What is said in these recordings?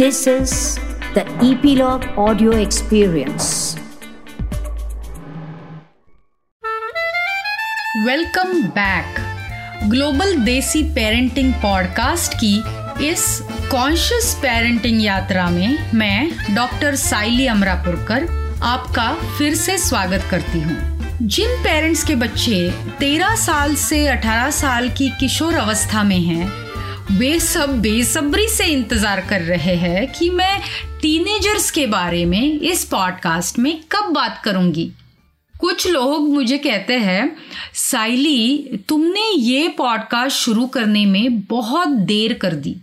This is the Epilogue Audio Experience. Welcome back global Desi parenting podcast की इस conscious parenting यात्रा में मैं डॉक्टर साइली अमरापुरकर आपका फिर से स्वागत करती हूँ जिन पेरेंट्स के बच्चे 13 साल से 18 साल की किशोर अवस्था में हैं वे सब बेसब्री से इंतज़ार कर रहे हैं कि मैं टीनेजर्स के बारे में इस पॉडकास्ट में कब बात करूँगी। कुछ लोग मुझे कहते हैं साइली तुमने ये पॉडकास्ट शुरू करने में बहुत देर कर दी।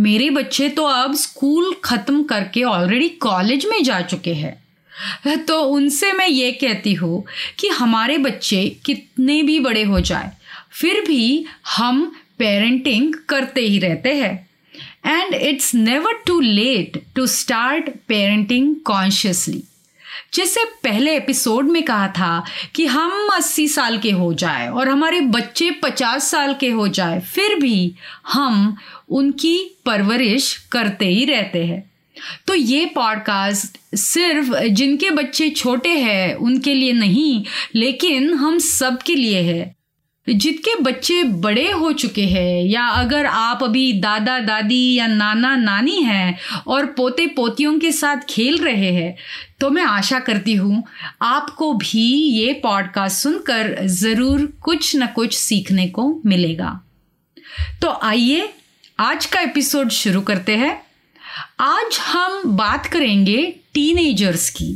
मेरे बच्चे तो अब स्कूल ख़त्म करके ऑलरेडी कॉलेज में जा चुके हैं। तो उनसे मैं ये कहती हूँ कि हमारे बच्चे कितने भी बड़े हो जाए, फिर भी हम पेरेंटिंग करते ही रहते हैं। And it's never too late to start parenting consciously जैसे पहले एपिसोड में कहा था कि हम 80 साल के हो जाए और हमारे बच्चे 50 साल के हो जाए, फिर भी हम उनकी परवरिश करते ही रहते हैं। तो ये पॉडकास्ट सिर्फ़ जिनके बच्चे छोटे हैं, उनके लिए नहीं, लेकिन हम सब के लिए है। जिनके बच्चे बड़े हो चुके हैं, या अगर आप अभी दादा, दादी या नाना, नानी हैं और पोते पोतियों के साथ खेल रहे हैं तो मैं आशा करती हूँ आपको भी ये पॉडकास्ट सुनकर ज़रूर कुछ न कुछ सीखने को मिलेगा। तो आइए आज का एपिसोड शुरू करते हैं। आज हम बात करेंगे टीनेजर्स की।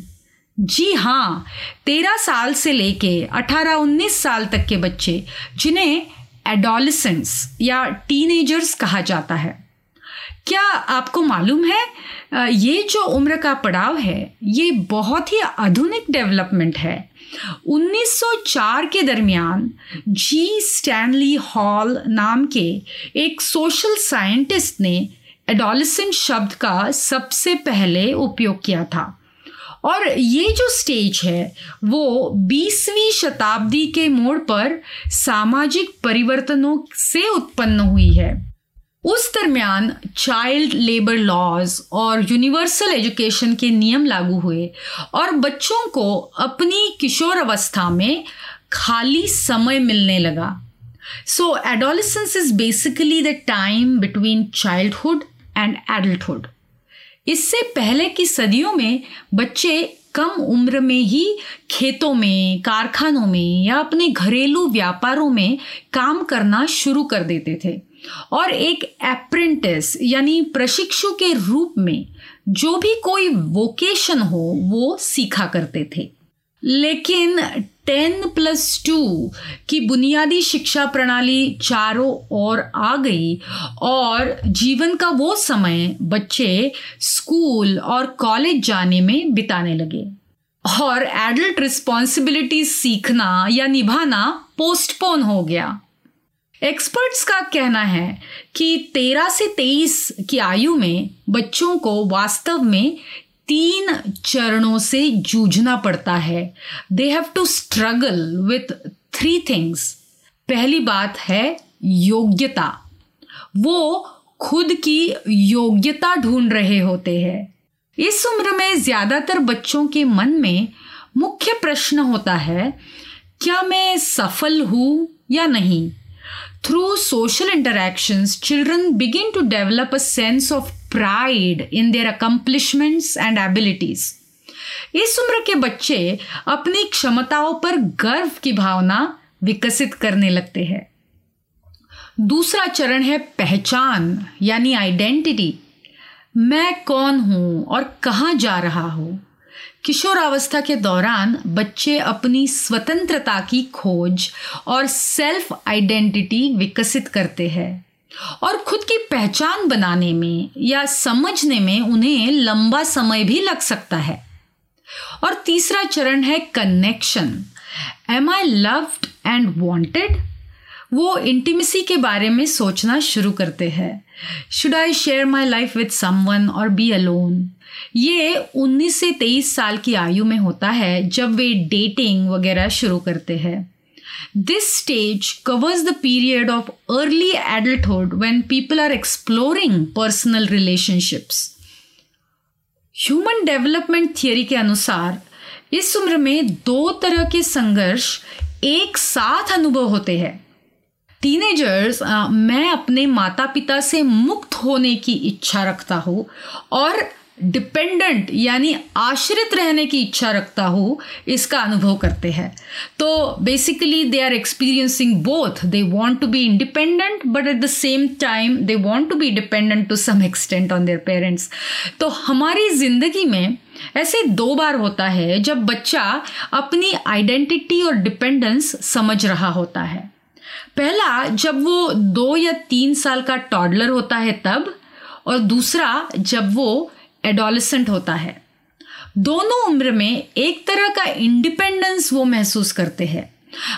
जी हाँ तेरह साल से लेके अठारह उन्नीस साल तक के बच्चे, जिन्हें एडोलिसेंट्स या टीनेजर्स कहा जाता है। क्या आपको मालूम है ये जो उम्र का पड़ाव है, ये बहुत ही आधुनिक डेवलपमेंट है। 1904 के दरमियान जी स्टैनली हॉल नाम के एक सोशल साइंटिस्ट ने एडोलिसेंट शब्द का सबसे पहले उपयोग किया था। और ये जो स्टेज है, वो बीसवीं शताब्दी के मोड़ पर सामाजिक परिवर्तनों से उत्पन्न हुई है। उस दरमियान चाइल्ड लेबर लॉज और यूनिवर्सल एजुकेशन के नियम लागू हुए और बच्चों को अपनी किशोर अवस्था में खाली समय मिलने लगा। So adolescence is basically the time between childhood and adulthood इससे पहले की सदियों में बच्चे कम उम्र में ही खेतों में, कारखानों में या अपने घरेलू व्यापारों में काम करना शुरू कर देते थे। और एक अप्रेंटिस यानी प्रशिक्षु के रूप में जो भी कोई वोकेशन हो, वो सीखा करते थे। लेकिन टेन प्लस टू की बुनियादी शिक्षा प्रणाली चारों ओर आ गई और जीवन का वो समय बच्चे स्कूल और कॉलेज जाने में बिताने लगे। और एडल्ट रिस्पॉन्सिबिलिटी सीखना या निभाना पोस्टपोन हो गया। एक्सपर्ट्स का कहना है कि तेरह से तेईस की आयु में बच्चों को वास्तव में तीन चरणों से जूझना पड़ता है। They have to struggle with three things पहली बात है योग्यता। वो खुद की योग्यता ढूंढ रहे होते हैं। इस उम्र में ज़्यादातर बच्चों के मन में मुख्य प्रश्न होता है, क्या मैं सफल हूँ या नहीं? Through social interactions children begin to develop a sense of pride in their accomplishments and abilities इस उम्र के बच्चे अपनी क्षमताओं पर गर्व की भावना विकसित करने लगते हैं। दूसरा चरण है पहचान, यानी आइडेंटिटी मैं कौन हूँ और कहाँ जा रहा हूँ? किशोरावस्था के दौरान बच्चे अपनी स्वतंत्रता की खोज और सेल्फ आइडेंटिटी विकसित करते हैं। और खुद की पहचान बनाने में या समझने में उन्हें लंबा समय भी लग सकता है। और तीसरा चरण है connection am I loved and wanted वो इंटीमेसी के बारे में सोचना शुरू करते हैं। Should I share my life with someone और बी अलोन ये 19 से 23 साल की आयु में होता है जब वे डेटिंग वगैरह शुरू करते हैं। This stage covers the period of early adulthood when people are exploring personal relationships. Human development theory के अनुसार इस उम्र में दो तरह के संघर्ष एक साथ अनुभव होते हैं टीनेजर्स मैं अपने माता पिता से मुक्त होने की इच्छा रखता हूँ और डिपेंडेंट, यानी आश्रित रहने की इच्छा रखता हूँ, इसका अनुभव करते हैं। तो basically they are experiencing both they want to be independent but at the same time they want to be dependent to some extent on their parents तो हमारी ज़िंदगी में ऐसे दो बार होता है, जब बच्चा अपनी आइडेंटिटी और डिपेंडेंस समझ रहा होता है। पहला, जब वो दो या तीन साल का टॉडलर होता है तब, और दूसरा, जब वो एडोलिसेंट होता है। दोनों उम्र में एक तरह का इंडिपेंडेंस वो महसूस करते हैं।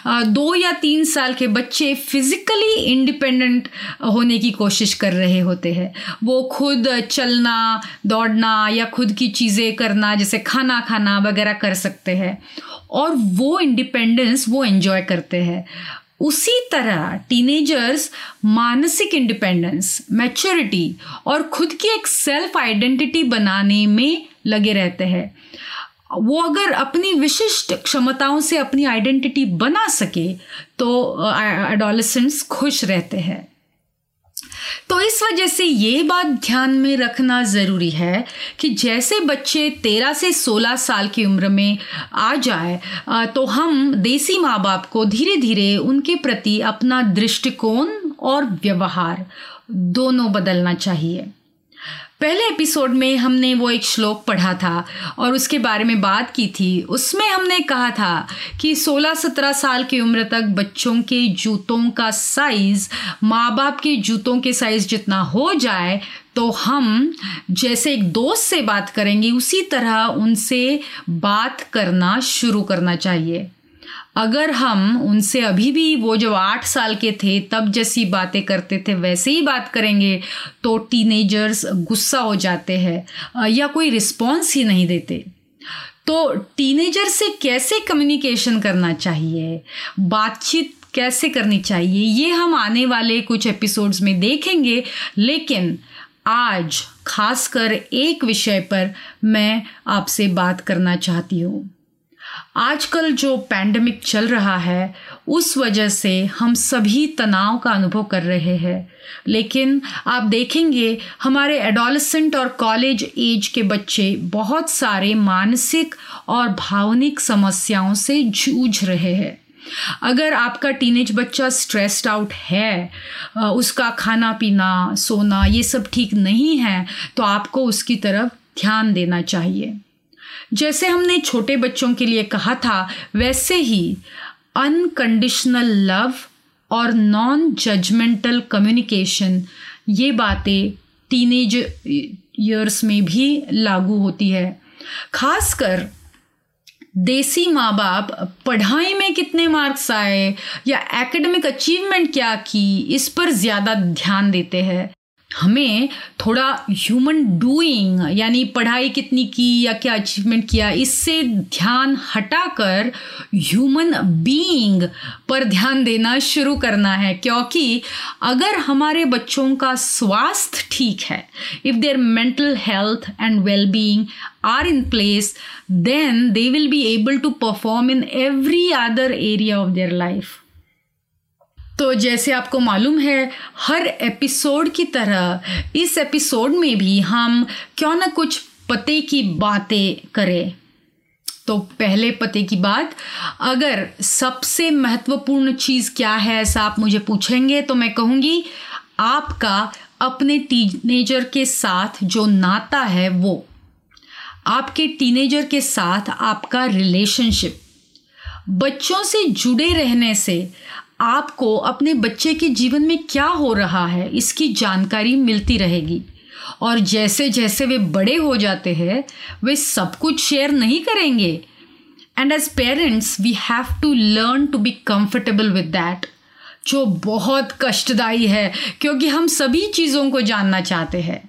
दो या तीन साल के बच्चे फिजिकली इंडिपेंडेंट होने की कोशिश कर रहे होते हैं। वो खुद चलना, दौड़ना या खुद की चीज़ें करना, जैसे खाना खाना वगैरह कर सकते हैं। और वो इंडिपेंडेंस वो एंजॉय करते हैं। उसी तरह टीनेजर्स मानसिक इंडिपेंडेंस मैच्योरिटी और खुद की एक सेल्फ आइडेंटिटी बनाने में लगे रहते हैं। वो अगर अपनी विशिष्ट क्षमताओं से अपनी आइडेंटिटी बना सके तो एडोलसेंट्स खुश रहते हैं। तो इस वजह से ये बात ध्यान में रखना ज़रूरी है कि जैसे बच्चे तेरह से सोलह साल की उम्र में आ जाए तो हम देसी माँ बाप को धीरे धीरे उनके प्रति अपना दृष्टिकोण और व्यवहार दोनों बदलना चाहिए। पहले एपिसोड में हमने वो एक श्लोक पढ़ा था और उसके बारे में बात की थी। उसमें हमने कहा था कि 16-17 साल की उम्र तक बच्चों के जूतों का साइज़ माँ बाप के जूतों के साइज़ जितना हो जाए तो हम जैसे एक दोस्त से बात करेंगे, उसी तरह उनसे बात करना शुरू करना चाहिए। अगर हम उनसे अभी भी वो जो आठ साल के थे, तब जैसी बातें करते थे, वैसे ही बात करेंगे तो टीनेजर्स गुस्सा हो जाते हैं या कोई रिस्पॉन्स ही नहीं देते। तो टीनेजर से कैसे कम्युनिकेशन करना चाहिए? बातचीत कैसे करनी चाहिए? ये हम आने वाले कुछ एपिसोड्स में देखेंगे, लेकिन आज खासकर एक विषय पर मैं आपसे बात करना चाहती हूँ। आजकल जो पैंडमिक चल रहा है, उस वजह से हम सभी तनाव का अनुभव कर रहे हैं। लेकिन आप देखेंगे, हमारे एडोलसेंट और कॉलेज एज के बच्चे बहुत सारे मानसिक और भावनिक समस्याओं से जूझ रहे हैं। अगर आपका टीनेज बच्चा स्ट्रेस्ड आउट है उसका खाना पीना सोना ये सब ठीक नहीं है तो आपको उसकी तरफ़ ध्यान देना चाहिए। जैसे हमने छोटे बच्चों के लिए कहा था, वैसे ही अनकंडीशनल लव और नॉन जजमेंटल कम्युनिकेशन ये बातें टीनेज ईयर्स में भी लागू होती है। खासकर देसी माँ बाप पढ़ाई में कितने मार्क्स आए या एकेडमिक अचीवमेंट क्या की, इस पर ज़्यादा ध्यान देते हैं। हमें थोड़ा ह्यूमन डूइंग यानी पढ़ाई कितनी की या क्या अचीवमेंट किया, इससे ध्यान हटाकर ह्यूमन बीइंग पर ध्यान देना शुरू करना है। क्योंकि अगर हमारे बच्चों का स्वास्थ्य ठीक है if their mental health and well being are in place then they will be able to perform in every other area of their life तो जैसे आपको मालूम है, हर एपिसोड की तरह, इस एपिसोड में भी हम क्यों ना कुछ पते की बातें करें। तो पहले पते की बात, अगर सबसे महत्वपूर्ण चीज़ क्या है ऐसा आप मुझे पूछेंगे तो मैं कहूँगी, आपका अपने टीनेजर के साथ जो नाता है वो, आपके टीनेजर के साथ आपका रिलेशनशिप, बच्चों से जुड़े रहने से आपको अपने बच्चे के जीवन में क्या हो रहा है, इसकी जानकारी मिलती रहेगी। और जैसे जैसे वे बड़े हो जाते हैं, वे सब कुछ शेयर नहीं करेंगे। And as parents we have to learn to be comfortable with that जो बहुत कष्टदायी है, क्योंकि हम सभी चीज़ों को जानना चाहते हैं।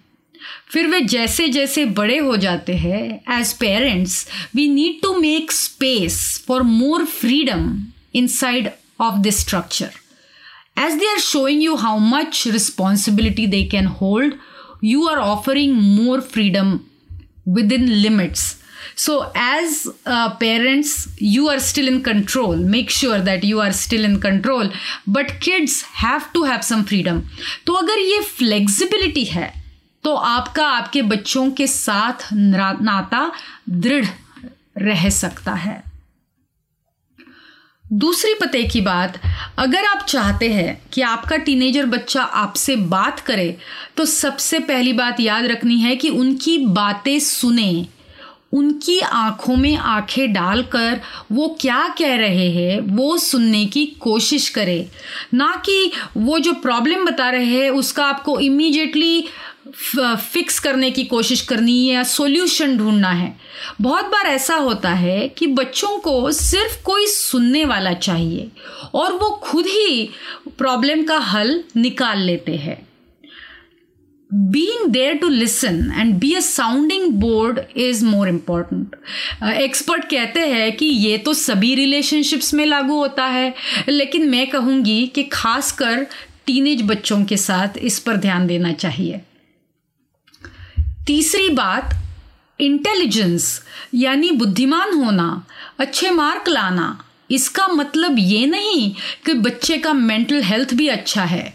फिर वे जैसे जैसे बड़े हो जाते हैं as parents we need to make space for more freedom inside of this structure. As they are showing you how much responsibility they can hold, you are offering more freedom within limits so as uh, parents you are still in control make sure that you are still in control but kids have to have some freedom तो अगर ये flexibility है तो आपका आपके बच्चों के साथ नाता दृढ़ रह सकता है दूसरी पते की बात, अगर आप चाहते हैं कि आपका टीनेजर बच्चा आपसे बात करे तो सबसे पहली बात याद रखनी है कि उनकी बातें सुने। उनकी आँखों में आँखें डालकर वो क्या कह रहे हैं, वो सुनने की कोशिश करें। ना कि वो जो प्रॉब्लम बता रहे हैं, उसका आपको इमीडिएटली फिक्स करने की कोशिश करनी है या सॉल्यूशन ढूंढना है। बहुत बार ऐसा होता है कि बच्चों को सिर्फ़ कोई सुनने वाला चाहिए और वो खुद ही प्रॉब्लम का हल निकाल लेते हैं। Being there to listen and be a sounding board is more important. Expert कहते हैं कि ये तो सभी रिलेशनशिप्स में लागू होता है, लेकिन मैं कहूँगी कि खासकर टीनेज बच्चों के साथ इस पर ध्यान देना चाहिए। तीसरी बात इंटेलिजेंस यानी बुद्धिमान होना, अच्छे मार्क लाना। इसका मतलब ये नहीं कि बच्चे का मेंटल हेल्थ भी अच्छा है।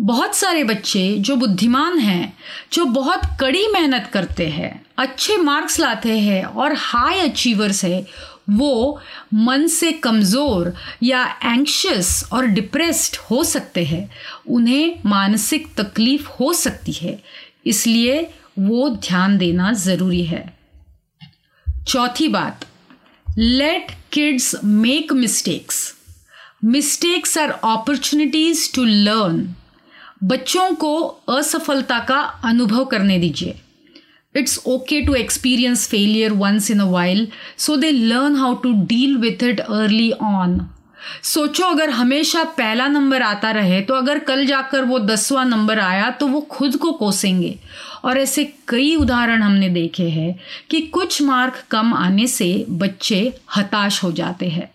बहुत सारे बच्चे जो बुद्धिमान हैं, जो बहुत कड़ी मेहनत करते हैं, अच्छे मार्क्स लाते हैं और हाई अचीवर्स है, वो मन से कमज़ोर या एंक्शस और डिप्रेस्ड हो सकते हैं। उन्हें मानसिक तकलीफ़ हो सकती है। इसलिए वो ध्यान देना ज़रूरी है। चौथी बात let kids make mistakes mistakes are opportunities to learn बच्चों को असफलता का अनुभव करने दीजिए। It's okay to experience failure once in a while so they learn how to deal with it early on सोचो, अगर हमेशा पहला नंबर आता रहे तो अगर कल जाकर वो दसवां नंबर आया तो वो खुद को कोसेंगे। और ऐसे कई उदाहरण हमने देखे हैं कि कुछ मार्क कम आने से बच्चे हताश हो जाते हैं।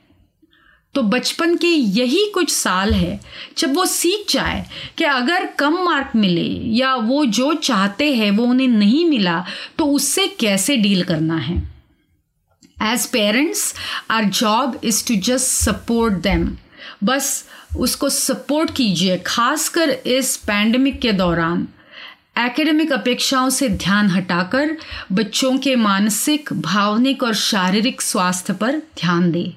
तो बचपन के यही कुछ साल है, जब वो सीख जाए कि अगर कम मार्क मिले या वो जो चाहते हैं वो उन्हें नहीं मिला तो उससे कैसे डील करना है? As parents our job is to just support them बस उसको सपोर्ट कीजिए, खासकर इस पैंडमिक के दौरान। एकेडमिक अपेक्षाओं से ध्यान हटाकर बच्चों के मानसिक, भावनिक और शारीरिक स्वास्थ्य पर ध्यान दें।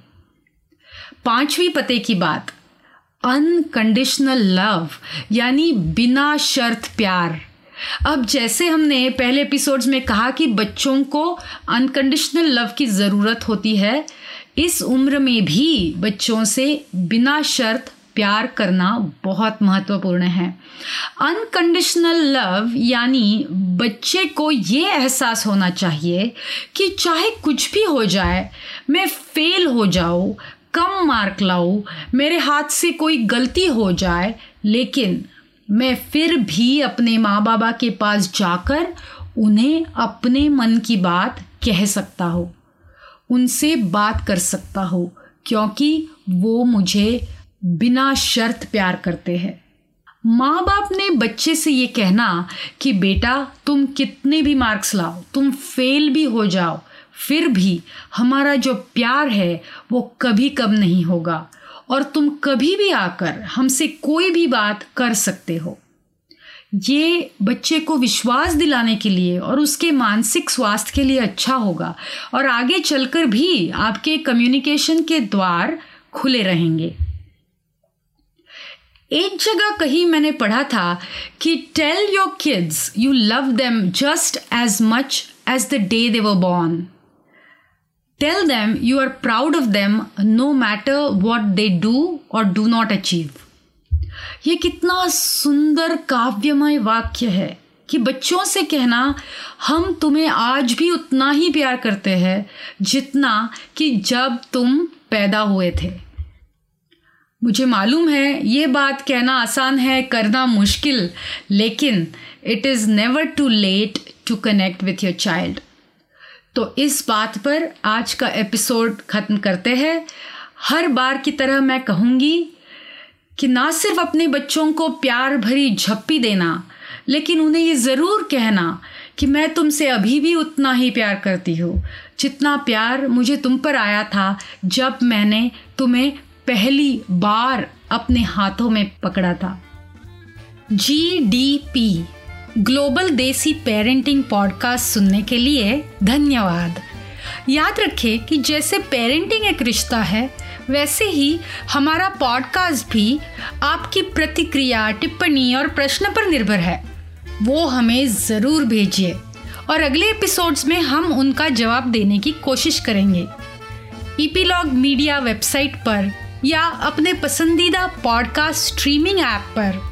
पांचवी पते की बात अनकंडीशनल लव यानी बिना शर्त प्यार। अब जैसे हमने पहले एपिसोड्स में कहा कि बच्चों को अनकंडीशनल लव की ज़रूरत होती है, इस उम्र में भी बच्चों से बिना शर्त प्यार करना बहुत महत्वपूर्ण है। अनकंडीशनल लव यानी बच्चे को ये एहसास होना चाहिए कि चाहे कुछ भी हो जाए, मैं फेल हो जाऊँ, कम मार्क लाऊँ, मेरे हाथ से कोई गलती हो जाए, लेकिन मैं फिर भी अपने माँ बाबा के पास जाकर उन्हें अपने मन की बात कह सकता हो, उनसे बात कर सकता हो, क्योंकि वो मुझे बिना शर्त प्यार करते हैं। माँ बाप ने बच्चे से ये कहना कि, बेटा, तुम कितने भी मार्क्स लाओ, तुम फेल भी हो जाओ, फिर भी हमारा जो प्यार है वो कभी कम नहीं होगा। और तुम कभी भी आकर हमसे कोई भी बात कर सकते हो। ये बच्चे को विश्वास दिलाने के लिए और उसके मानसिक स्वास्थ्य के लिए अच्छा होगा और आगे चलकर भी आपके कम्युनिकेशन के द्वार खुले रहेंगे। एक जगह कहीं मैंने पढ़ा था कि tell your kids you love them just as much as the day they were born tell them you are proud of them no matter what they do और डू नॉट अचीव ये कितना सुंदर काव्यमय वाक्य है कि बच्चों से कहना, हम तुम्हें आज भी उतना ही प्यार करते हैं जितना कि जब तुम पैदा हुए थे. मुझे मालूम है ये बात कहना आसान है, करना मुश्किल, लेकिन it is never too late to connect with your child तो इस बात पर आज का एपिसोड ख़त्म करते हैं। हर बार की तरह मैं कहूँगी कि ना सिर्फ़ अपने बच्चों को प्यार भरी झप्पी देना, लेकिन उन्हें ये ज़रूर कहना कि मैं तुमसे अभी भी उतना ही प्यार करती हूँ। जितना प्यार मुझे तुम पर आया था जब मैंने तुम्हें पहली बार अपने हाथों में पकड़ा था। G D P global Desi parenting podcast सुनने के लिए धन्यवाद। याद रखें कि जैसे पेरेंटिंग एक रिश्ता है, वैसे ही हमारा पॉडकास्ट भी आपकी प्रतिक्रिया, टिप्पणी और प्रश्न पर निर्भर है। वो हमें ज़रूर भेजिए और अगले एपिसोड्स में हम उनका जवाब देने की कोशिश करेंगे। ईपीलॉग मीडिया वेबसाइट पर या अपने पसंदीदा पॉडकास्ट स्ट्रीमिंग ऐप पर।